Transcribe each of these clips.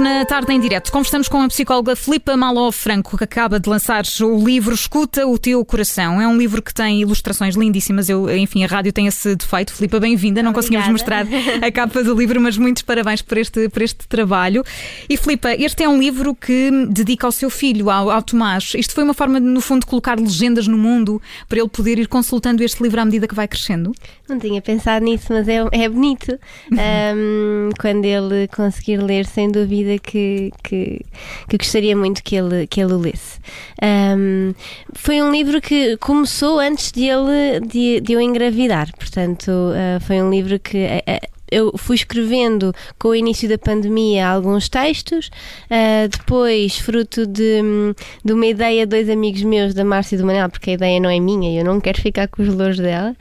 Hoje, na tarde em direto, conversamos com a psicóloga Filipa Maló Franco, que acaba de lançar o livro Escuta o Teu Coração. É um livro que tem ilustrações lindíssimas. Eu, enfim, a rádio tem esse defeito. Filipa, bem-vinda. Não conseguimos mostrar a capa do livro, mas muitos parabéns por este, por este trabalho. E, Filipa, este é um livro que dedica ao seu filho, ao, ao Tomás. Isto foi uma forma, no fundo, de colocar legendas no mundo para ele poder ir consultando este livro à medida que vai crescendo? Não tinha pensado nisso, mas é, é bonito. um, quando ele conseguir ler, sem dúvida que, que, que, gostaria muito que ele, que ele o lesse. Um, foi um livro que começou antes de ele de, de eu engravidar, portanto, uh, foi um livro que. Uh, eu fui escrevendo com o início da pandemia alguns textos, uh, depois, fruto de, de uma ideia de dois amigos meus, da Márcia e do Manel, porque a ideia não é minha e eu não quero ficar com os louros dela,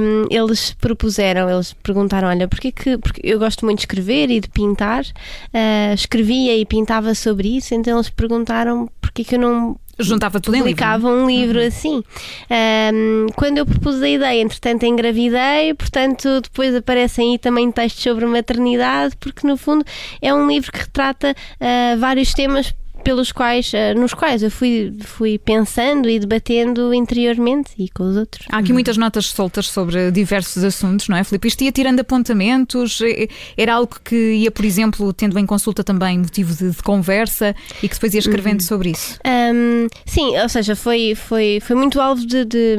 um, eles propuseram, eles perguntaram: Olha, porquê que. Porque eu gosto muito de escrever e de pintar, uh, escrevia e pintava sobre isso, então eles perguntaram porquê que eu não Juntava tudo em livro. Publicava um livro uhum. assim. Um, quando eu propus a ideia, entretanto engravidei, portanto depois aparecem aí também textos sobre maternidade, porque no fundo é um livro que retrata uh, vários temas pelos quais, eh, nos quais eu fui, fui pensando e debatendo interiormente e com os outros. Há aqui muitas notas soltas sobre diversos assuntos, não é, Filipe? Isto ia tirando apontamentos, era algo que ia, por exemplo, tendo em consulta também motivo de, de conversa e que depois ia escrevendo uhum. sobre isso? Um, sim, ou seja, foi, foi, foi muito alvo de, de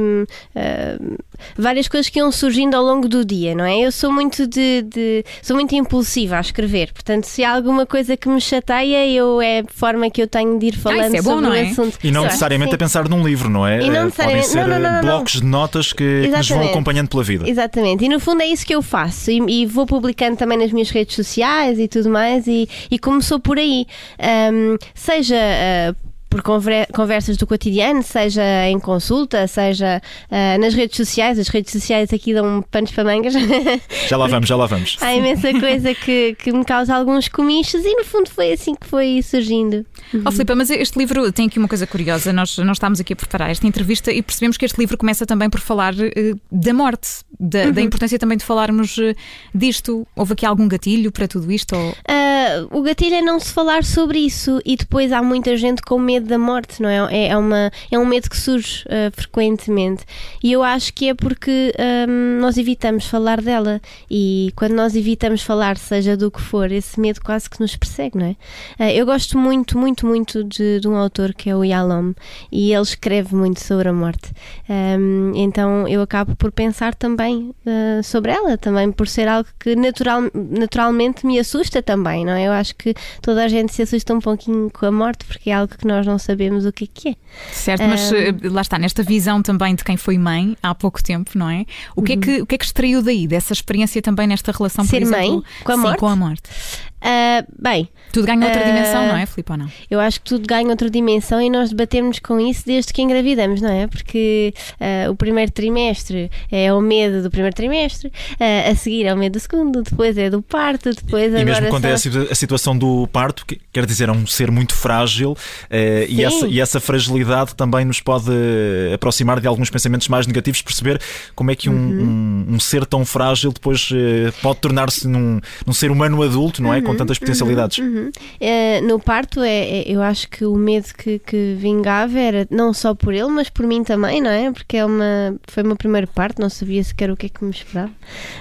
uh, várias coisas que iam surgindo ao longo do dia, não é? Eu sou muito de, de, sou muito impulsiva a escrever, portanto, se há alguma coisa que me chateia, eu é a forma que eu tenho de ir ah, falando ah, é bom, sobre o é? assunto. E não necessariamente a pensar num livro, não é? E não eh, necessariamente... Podem ser não, não, não, blocos de notas que, que, nos vão acompanhando pela vida. Exatamente, e no fundo é isso que eu faço e, e vou publicando também nas minhas redes sociais e tudo mais e, e começou por aí. Um, seja uh, por conversas do cotidiano, seja em consulta, seja uh, nas redes sociais. As redes sociais aqui dão panos para mangas. Já lá vamos, já lá vamos. Há imensa coisa que, que me causa alguns comichos e no fundo foi assim que foi surgindo. Uhum. Oh, Filipe, mas este livro tem aqui uma coisa curiosa. Nós, nós estamos aqui a preparar esta entrevista e percebemos que este livro começa também por falar uh, da morte, da, uhum. da, importância também de falarmos uh, disto. Houve aqui algum gatilho para tudo isto? Ou... o gatilho é não se falar sobre isso e depois há muita gente com medo medo da morte, não é? É, é, uma, é um medo que surge uh, frequentemente. E eu acho que é porque um, nós evitamos falar dela. E quando nós evitamos falar, seja do que for, esse medo quase que nos persegue, não é? Uh, eu gosto muito, muito, muito de, de, um autor que é o Yalom. E ele escreve muito sobre a morte. Um, então eu acabo por pensar também uh, sobre ela, também por ser algo que natural, naturalmente me assusta também, não é? Eu acho que toda a gente se assusta um pouquinho com a morte porque é algo que nós não sabemos o que é que é. Certo, mas um, lá está, nesta visão também de quem foi mãe há pouco tempo, não é? O que, uhum. é, que, o que é que extraiu daí, dessa experiência também nesta relação, Ser por exemplo, mãe com a sim, morte? Com a morte. Uh, bem. Tudo ganha outra uh, dimensão, não é, Filipe? não? Eu acho que tudo ganha outra dimensão e nós debatemos com isso desde que engravidamos, não é? Porque uh, o primeiro trimestre é o medo do primeiro trimestre, a seguir é o medo do segundo, depois é do parto, depois E mesmo quando só... é a situação do parto, quer dizer, é um ser muito frágil e essa, e essa fragilidade também nos pode aproximar de alguns pensamentos mais negativos, perceber como é que um, uhum. um, um ser tão frágil depois pode tornar-se num, num ser humano adulto, não é? Uhum com tantas potencialidades. Uhum, uhum. É, no parto, é, é, eu acho que o medo que, que vingava era não só por ele, mas por mim também, não é? Porque é uma, foi uma primeira parte, não sabia sequer o que é que me esperava.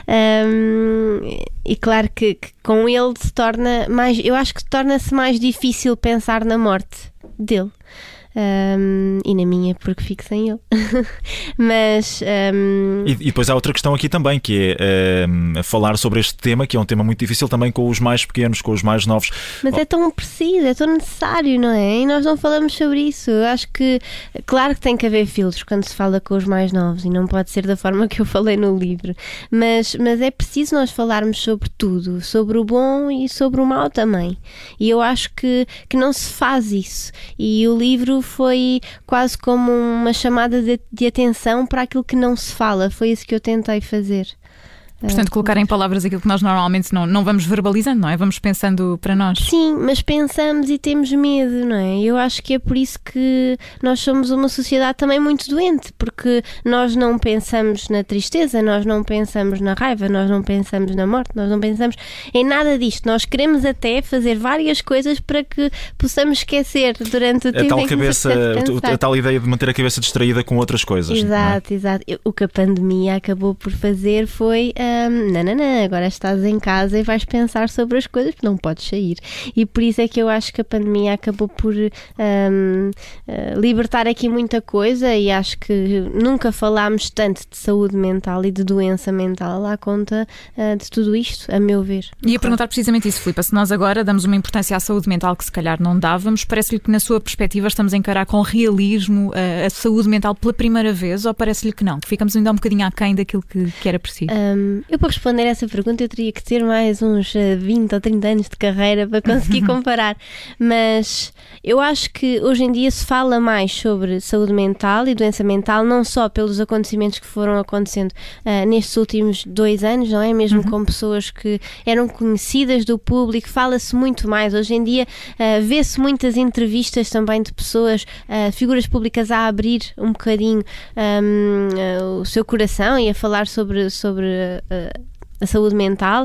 Um, e claro que, que, com ele se torna mais. Eu acho que torna-se mais difícil pensar na morte dele. Um, e na minha, porque fico sem ele. Mas. Um... E, e, depois há outra questão aqui também, que é um, falar sobre este tema, que é um tema muito difícil também com os mais pequenos, com os mais novos. Mas oh. é tão preciso, é tão necessário, não é? E nós não falamos sobre isso. Eu acho que, claro que tem que haver filtros quando se fala com os mais novos e não pode ser da forma que eu falei no livro, mas, mas é preciso nós falarmos sobre tudo, sobre o bom e sobre o mau também. E eu acho que, que não se faz isso. E o livro foi quase como uma chamada de, de atenção para aquilo que não se fala. Foi isso que eu tentei fazer. Portanto, colocar em palavras aquilo que nós normalmente não, não vamos verbalizando, não é? Vamos pensando para nós. Sim, mas pensamos e temos medo, não é? Eu acho que é por isso que nós somos uma sociedade também muito doente, porque nós não pensamos na tristeza, nós não pensamos na raiva, nós não pensamos na morte, nós não pensamos em nada disto. Nós queremos até fazer várias coisas para que possamos esquecer durante o a tempo tal em que cabeça, a tal ideia de manter a cabeça distraída com outras coisas. É? Exato, é? exato. O que a pandemia acabou por fazer foi um, não, não, não, agora estás em casa e vais pensar sobre as coisas porque não podes sair. E por isso é que eu acho que a pandemia acabou por um, uh, libertar aqui muita coisa e acho que nunca falámos tanto de saúde mental e de doença mental à conta uh, de tudo isto, a meu ver. E a perguntar precisamente isso, Filipe, se nós agora damos uma importância à saúde mental que se calhar não dávamos, parece-lhe que na sua perspectiva estamos a encarar com realismo a, a saúde mental pela primeira vez ou parece-lhe que não, que ficamos ainda um bocadinho aquém daquilo que, que era preciso? Um, eu para responder a essa pergunta eu teria que ter mais uns 20 eh, ou 30 anos de carreira para conseguir comparar, mas eu acho que hoje em dia se fala mais sobre saúde mental e doença mental, não só pelos acontecimentos que foram acontecendo uh, nestes últimos dois anos, não é? Mesmo uhum. com pessoas que eram conhecidas do público, fala-se muito mais. Hoje em dia uh, vê-se muitas entrevistas também de pessoas, uh, figuras públicas a abrir um bocadinho um, o seu coração e a falar sobre, sobre a saúde mental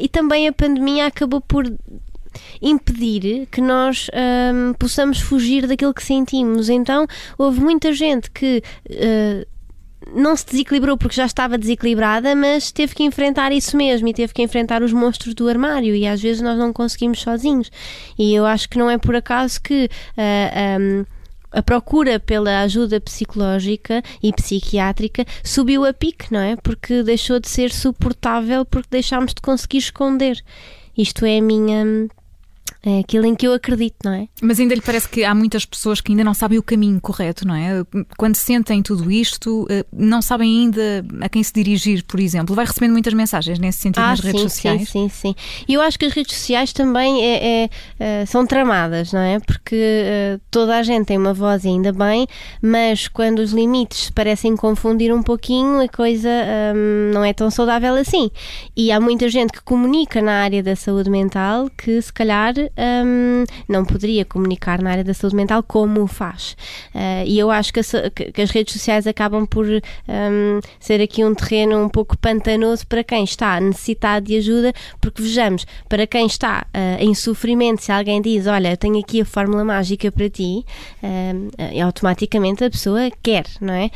e também a pandemia acabou por impedir que nós um, possamos fugir daquilo que sentimos. Então, houve muita gente que. Uh, não se desequilibrou porque já estava desequilibrada, mas teve que enfrentar isso mesmo e teve que enfrentar os monstros do armário. E às vezes nós não conseguimos sozinhos. E eu acho que não é por acaso que. Uh, um, a procura pela ajuda psicológica e psiquiátrica subiu a pique, não é? Porque deixou de ser suportável porque deixámos de conseguir esconder. Isto é a minha é aquilo em que eu acredito, não é? Mas ainda lhe parece que há muitas pessoas que ainda não sabem o caminho correto, não é? Quando sentem tudo isto, eh, não sabem ainda a quem se dirigir, por exemplo. Vai recebendo muitas mensagens nesse sentido ah, nas sim, redes sociais? Sim, sim, sim. E eu acho que as redes sociais também é, é, é, são tramadas, não é? Porque uh, toda a gente tem uma voz e ainda bem, mas quando os limites parecem confundir um pouquinho, a coisa um, não é tão saudável assim. E há muita gente que comunica na área da saúde mental que se calhar um, não poderia comunicar na área da saúde mental como o faz. Uh, e eu acho que, que, as redes sociais acabam por um, ser aqui um terreno um pouco pantanoso para quem está necessitado de ajuda, porque vejamos, para quem está uh, em sofrimento, se alguém diz, olha, tenho aqui a fórmula mágica para ti, uh, automaticamente a pessoa quer, não é?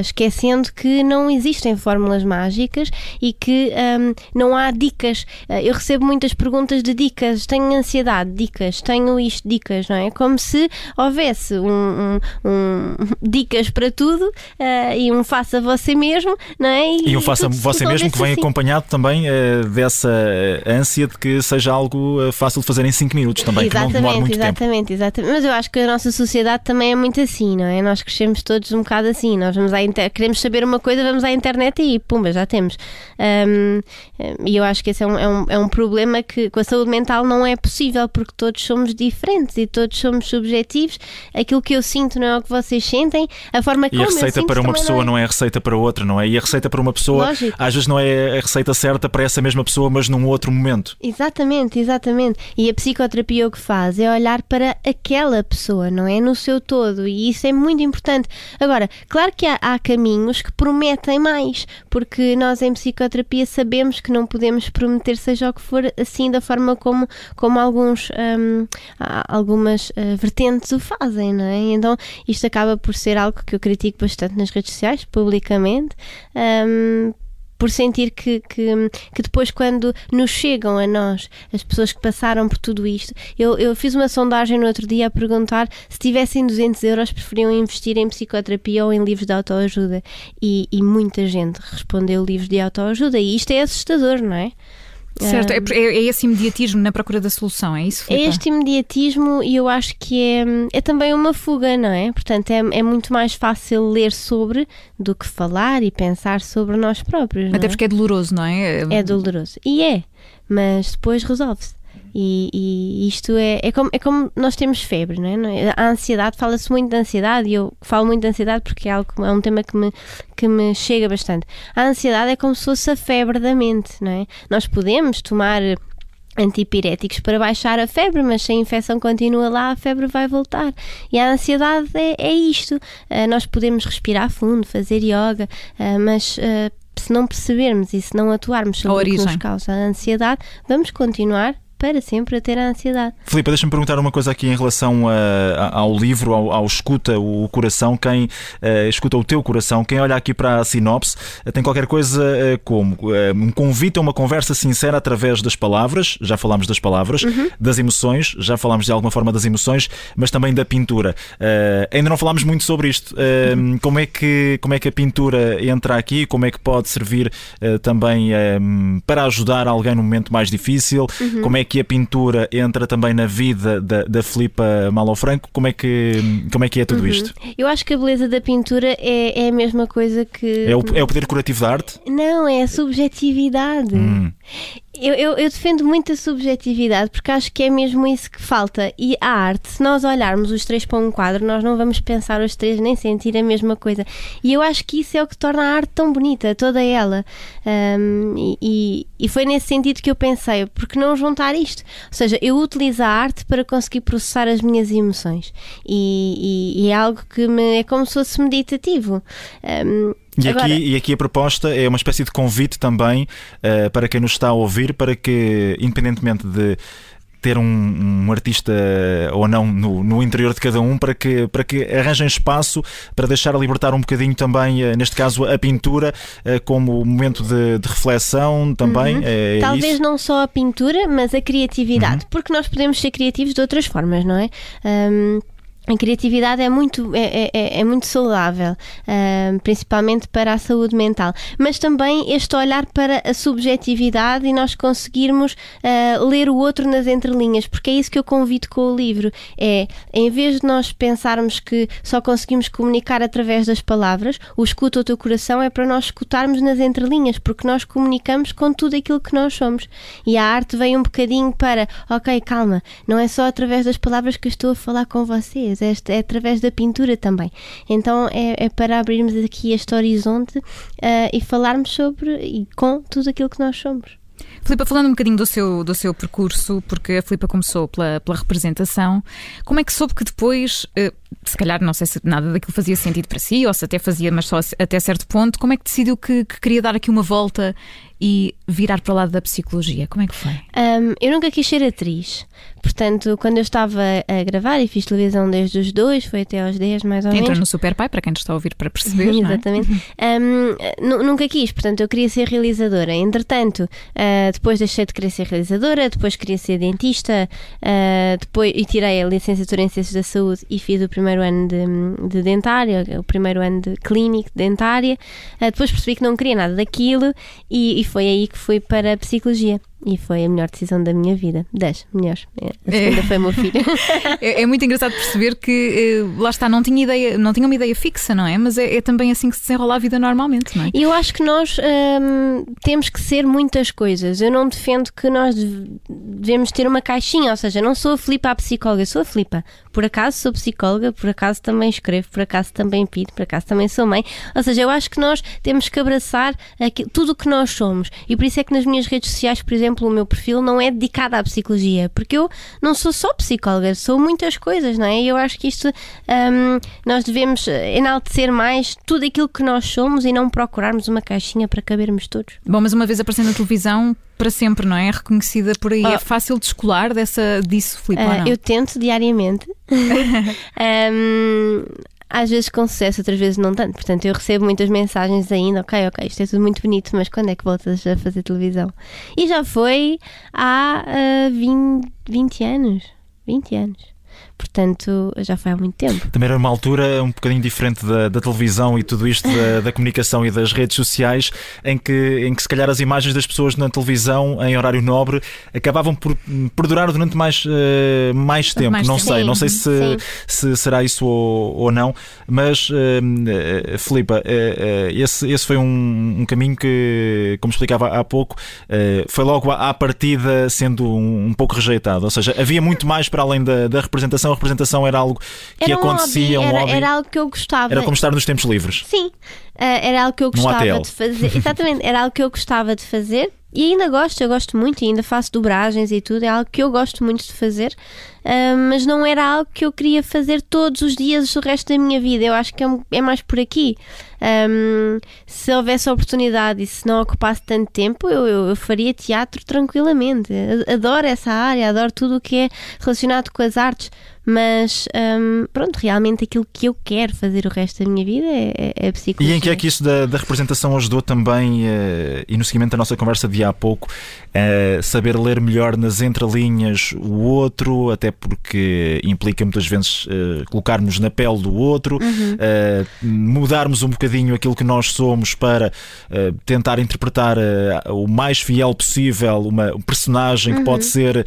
esquecendo que não existem fórmulas mágicas e que um, não há dicas. eu recebo muitas perguntas de dicas, tenho ansiedade dicas, tenho isto, dicas, não é? Como se houvesse um, um, um dicas para tudo uh, e um faça você mesmo, não é? E, e um faça você mesmo que vem assim. acompanhado também uh, dessa ânsia de que seja algo fácil de fazer em 5 minutos também, exatamente, que não demore muito exatamente, tempo. Exatamente, mas eu acho que a nossa sociedade também é muito assim, não é? Nós crescemos todos um bocado assim, nós vamos à inter... queremos saber uma coisa, vamos à internet e pumba, já temos. Um, e eu acho que esse é um, é um, é um problema que com a saúde mental não é possível porque todos somos diferentes e todos somos subjetivos. Aquilo que eu sinto não é o que vocês sentem, a forma como E a receita para uma pessoa não é. não é a receita para outra, não é? E a receita para uma pessoa Lógico. às vezes não é a receita certa para essa mesma pessoa, mas num outro momento. Exatamente, exatamente. E a psicoterapia o que faz é olhar para aquela pessoa, não é? No seu todo. E isso é muito importante. Agora, claro que há, há caminhos que prometem mais, porque nós em psicoterapia sabemos que não podemos prometer, seja o que for, assim da forma como, como alguns um, algumas uh, vertentes o fazem, não é? Então isto acaba por ser algo que eu critico bastante nas redes sociais, publicamente. Um, por sentir que, que, que, depois, quando nos chegam a nós, as pessoas que passaram por tudo isto, eu, eu fiz uma sondagem no outro dia a perguntar se tivessem 200 euros, preferiam investir em psicoterapia ou em livros de autoajuda. E, e muita gente respondeu livros de autoajuda, e isto é assustador, não é? Certo, é, é, esse imediatismo na procura da solução, é isso? Filipe? É este imediatismo e eu acho que é, é também uma fuga, não é? Portanto, é, é muito mais fácil ler sobre do que falar e pensar sobre nós próprios. Até é? porque é doloroso, não é? É doloroso. E é, mas depois resolve-se. E, e isto é, é, como, é como nós temos febre, não é? é? A ansiedade, fala-se muito de ansiedade e eu falo muito de ansiedade porque é, algo, é um tema que me, que me chega bastante. A ansiedade é como se fosse a febre da mente, não é? Nós podemos tomar antipiréticos para baixar a febre, mas se a infecção continua lá, a febre vai voltar. E a ansiedade é, é isto. Uh, nós podemos respirar fundo, fazer yoga, uh, mas. Uh, se não percebermos e se não atuarmos sobre o que nos causa a ansiedade, vamos continuar para sempre a ter a ansiedade. Filipe, deixa-me perguntar uma coisa aqui em relação a, a, ao livro, ao, ao, Escuta o Coração. Quem uh, escuta o teu coração, quem olha aqui para a sinopse, uh, tem qualquer coisa uh, como um convite a uma conversa sincera através das palavras, já falámos das palavras, uhum. das emoções, já falámos de alguma forma das emoções, mas também da pintura. ainda não falámos muito sobre isto. Uhum. Como, é que, como é que a pintura entra aqui? Como é que pode servir também para ajudar alguém num momento mais difícil? Uhum. Como é que a pintura entra também na vida da, da Filipa Malofranco? Como é, que, como é que é tudo uhum. isto? Eu acho que a beleza da pintura é, é a mesma coisa que. É o, é o poder curativo da arte? Não, é a subjetividade. Hum. Eu, eu, eu, defendo muito a subjetividade porque acho que é mesmo isso que falta. E a arte, se nós olharmos os três para um quadro, nós não vamos pensar os três nem sentir a mesma coisa. E eu acho que isso é o que torna a arte tão bonita, toda ela. Um, e, e foi nesse sentido que eu pensei, porque não juntar isto? Ou seja, eu utilizo a arte para conseguir processar as minhas emoções. E, e, e é algo que me, é como se fosse meditativo. Um, e, Agora... aqui, e aqui a proposta é uma espécie de convite também uh, para quem nos está a ouvir, para que, independentemente de ter um, um, artista ou não no, no, interior de cada um para que, para que arranjem espaço para deixar a libertar um bocadinho também, eh, neste caso, a pintura eh, como momento de, de reflexão também. Uhum. É, é Talvez isso? não só a pintura, mas a criatividade, uhum. porque nós podemos ser criativos de outras formas, não é? Um, a criatividade é muito, é, é, é muito saudável, uh, principalmente para a saúde mental, mas também este olhar para a subjetividade e nós conseguirmos uh, ler o outro nas entrelinhas, porque é isso que eu convido com o livro. É, em vez de nós pensarmos que só conseguimos comunicar através das palavras, o escuta o teu coração é para nós escutarmos nas entrelinhas, porque nós comunicamos com tudo aquilo que nós somos. E a arte vem um bocadinho para, ok, calma, não é só através das palavras que estou a falar com vocês é, é através da pintura também. Então é, é para abrirmos aqui este horizonte uh, e falarmos sobre e com tudo aquilo que nós somos. Filipa, falando um bocadinho do seu, do seu percurso, porque a Filipa começou pela, pela representação, como é que soube que depois, eh, se calhar não sei se nada daquilo fazia sentido para si, ou se até fazia, mas só até certo ponto, como é que decidiu que, que queria dar aqui uma volta e virar para o lado da psicologia? Como é que foi? Um, eu nunca quis ser atriz. Portanto, quando eu estava a gravar e fiz televisão desde os dois, foi até aos 10 mais ou menos. Entra no Super Pai, para quem está a ouvir para perceber. É? Exatamente. É? Um, nunca quis, portanto, eu queria ser realizadora. Entretanto, uh, depois deixei de querer ser realizadora, depois queria ser dentista, uh, depois, e tirei a licenciatura em Ciências da Saúde e fiz o primeiro ano de, de dentária, o primeiro ano de clínico de dentária. Uh, depois percebi que não queria nada daquilo e, e foi aí que fui para a psicologia. E foi a melhor decisão da minha vida. 10 melhores. É, a segunda é. foi o meu filho. É, é, muito engraçado perceber que eh, lá está, não tinha, ideia, não tinha uma ideia fixa, não é? Mas é, é também assim que se desenrola a vida normalmente, não é? E eu acho que nós hum, temos que ser muitas coisas. Eu não defendo que nós devemos ter uma caixinha, ou seja, não sou a Filipa a psicóloga, sou a Filipa. Por acaso sou psicóloga, por acaso também escrevo, por acaso também pinto, por acaso também sou mãe. Ou seja, eu acho que nós temos que abraçar aqui, tudo o que nós somos. E por isso é que nas minhas redes sociais, por exemplo, exemplo, o meu perfil não é dedicado à psicologia, porque eu não sou só psicóloga, sou muitas coisas, não é? E eu acho que isto um, nós devemos enaltecer mais tudo aquilo que nós somos e não procurarmos uma caixinha para cabermos todos. Bom, mas uma vez aparecendo na televisão, para sempre, não é? É reconhecida por aí. Oh. É fácil descolar dessa, disso, Filipe? Uh, eu tento diariamente. um, às vezes com sucesso, outras vezes não tanto. Portanto, eu recebo muitas mensagens ainda, ok, ok, isto é tudo muito bonito, mas quando é que voltas a fazer televisão? E já foi há uh, 20, 20 anos. 20 anos. Portanto, já foi há muito tempo. Também era uma altura um bocadinho diferente da, da televisão e tudo isto da, da, comunicação e das redes sociais, em que, em que se calhar as imagens das pessoas na televisão em horário nobre acabavam por perdurar durante mais, uh, mais tempo. Mais não tempo. sei, não sei se, se será isso ou, ou não, mas uh, Filipa, uh, esse, esse foi um, um, caminho que, como explicava há pouco, foi logo à, à partida sendo um, um, pouco rejeitado. Ou seja, havia muito mais para além da, da representação, a representação era algo que era acontecia, um hobby, era, era, algo que eu gostava. Era como estar nos tempos livres. Sim, era algo que eu gostava de fazer. Exatamente, era algo que eu gostava de fazer e ainda gosto, eu gosto muito e ainda faço dobragens e tudo, é algo que eu gosto muito de fazer, uh, mas não era algo que eu queria fazer todos os dias o resto da minha vida. Eu acho que é, é mais por aqui. Um, se houvesse oportunidade e se não ocupasse tanto tempo, eu, eu, eu, faria teatro tranquilamente. Adoro essa área, adoro tudo o que é relacionado com as artes, mas um, pronto, realmente aquilo que eu quero fazer o resto da minha vida é, é, é psicologia. E em que é que isso da, da representação ajudou também, uh, e no seguimento da nossa conversa de há pouco, uh, saber ler melhor nas entrelinhas o outro, até porque implica muitas vezes uh, colocarmos na pele do outro, uhum. mudarmos um bocadinho aquilo que nós somos para tentar interpretar o mais fiel possível uma, um personagem uhum. que pode ser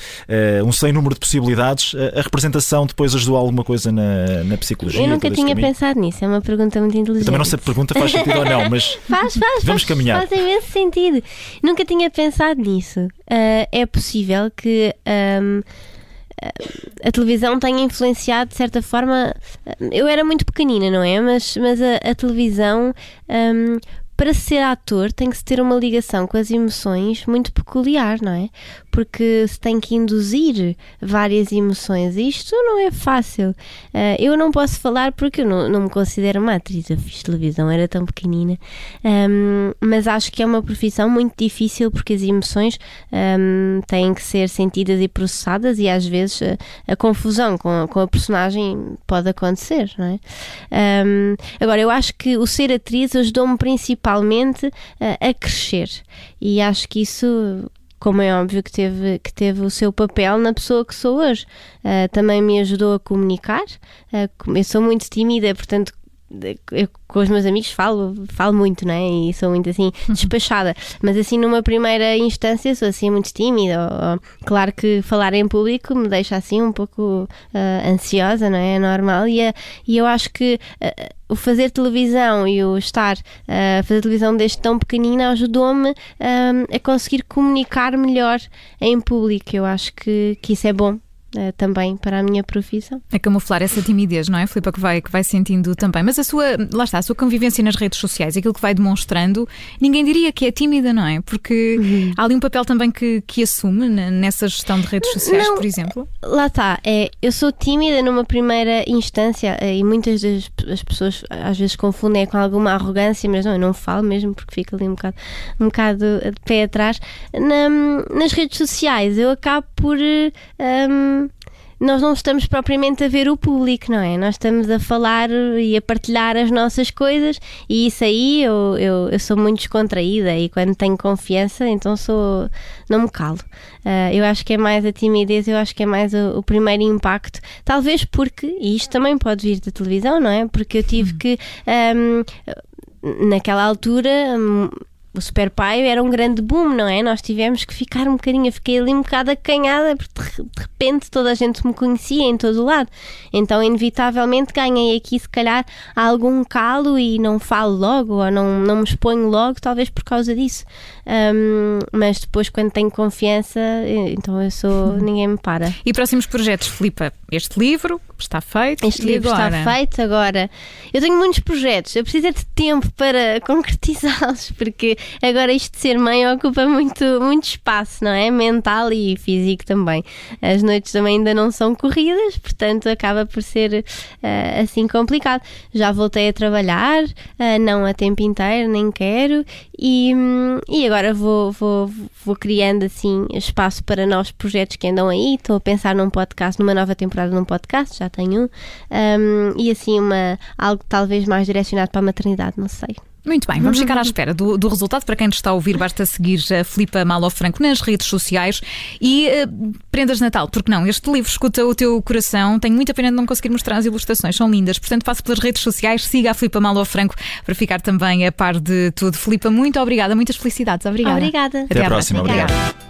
um sem número de possibilidades. a representação depois ajudou alguma coisa na, na psicologia? Eu nunca tinha pensado nisso, é uma pergunta muito inteligente. também não sei se a pergunta faz sentido ou não, mas faz, faz, vamos faz, caminhar. Faz imenso sentido. Nunca tinha pensado nisso. Uh, é possível que. Um, a televisão tenha influenciado de certa forma. Eu era muito pequenina, não é? Mas, mas a, a televisão um, para ser ator tem que se ter uma ligação com as emoções muito peculiar, não é? Porque se tem que induzir várias emoções. Isto não é fácil. Uh, eu não posso falar porque eu não, não, me considero uma atriz. Eu fiz televisão, era tão pequenina. Um, mas acho que é uma profissão muito difícil porque as emoções um, têm que ser sentidas e processadas e às vezes a, a confusão com a, com a, personagem pode acontecer, não é? Um, agora, eu acho que o ser atriz ajudou-me principalmente principalmente uh, a crescer. E acho que isso como é óbvio que teve, que teve o seu papel na pessoa que sou hoje. Uh, também me ajudou a comunicar. Uh, eu sou muito tímida, portanto, eu com os meus amigos falo, falo muito, não é? E sou muito assim despachada. Mas assim, numa primeira instância, sou assim muito tímida. Ou, ou, claro que falar em público me deixa assim um pouco uh, ansiosa, não é? É normal. E, uh, e eu acho que. Uh, o fazer televisão e o estar a fazer televisão desde tão pequenina ajudou-me a conseguir comunicar melhor em público. Eu acho que, que isso é bom Uh, também para a minha profissão. É camuflar essa timidez, não é, Filipe, que vai, que vai sentindo também. Mas a sua, lá está, a sua convivência nas redes sociais, aquilo que vai demonstrando, ninguém diria que é tímida, não é? Porque uhum. há ali um papel também que, que assume nessa gestão de redes sociais, não, por exemplo. Lá está, é, eu sou tímida numa primeira instância eh, e muitas das as pessoas às vezes confundem com alguma arrogância, mas não, eu não falo mesmo porque fico ali um bocado, um bocado de pé atrás. Na, nas redes sociais eu acabo por. Um, nós não estamos propriamente a ver o público, não é? Nós estamos a falar e a partilhar as nossas coisas e isso aí eu, eu, eu sou muito descontraída e quando tenho confiança, então sou. não me calo. Uh, eu acho que é mais a timidez, eu acho que é mais o, o, primeiro impacto. Talvez porque, e isto também pode vir da televisão, não é? Porque eu tive uhum. que. Um, naquela altura o Super Pai era um grande boom, não é? Nós tivemos que ficar um bocadinho, eu fiquei ali um bocado acanhada, porque de repente toda a gente me conhecia em todo o lado. Então, inevitavelmente, ganhei aqui, se calhar, algum calo e não falo logo, ou não, não me exponho logo, talvez por causa disso. Um, mas depois, quando tenho confiança, então eu sou. ninguém me para. E próximos projetos, Filipa? Este livro está feito. Este livro agora? está feito agora. Eu tenho muitos projetos, eu preciso é de tempo para concretizá-los, porque agora isto de ser mãe ocupa muito, muito espaço, não é? Mental e físico também. As noites também ainda não são corridas, portanto acaba por ser uh, assim complicado. Já voltei a trabalhar, uh, não a tempo inteiro, nem quero, e, um, e agora vou, vou, vou criando assim espaço para novos projetos que andam aí. Estou a pensar num podcast, numa nova temporada num podcast, já já tenho um, e assim uma, algo talvez mais direcionado para a maternidade, não sei. Muito bem, vamos ficar à espera do, do, resultado. Para quem nos está a ouvir, basta seguir a Filipa Malo Franco nas redes sociais e uh, prendas de Natal, porque não? Este livro escuta o teu coração. Tenho muita pena de não conseguir mostrar as ilustrações, são lindas. Portanto, passe pelas redes sociais, siga a Filipa Malo Franco para ficar também a par de tudo. Filipa, muito obrigada, muitas felicidades. Obrigada. Obrigada. Até, Até a próxima. Obrigada. obrigada.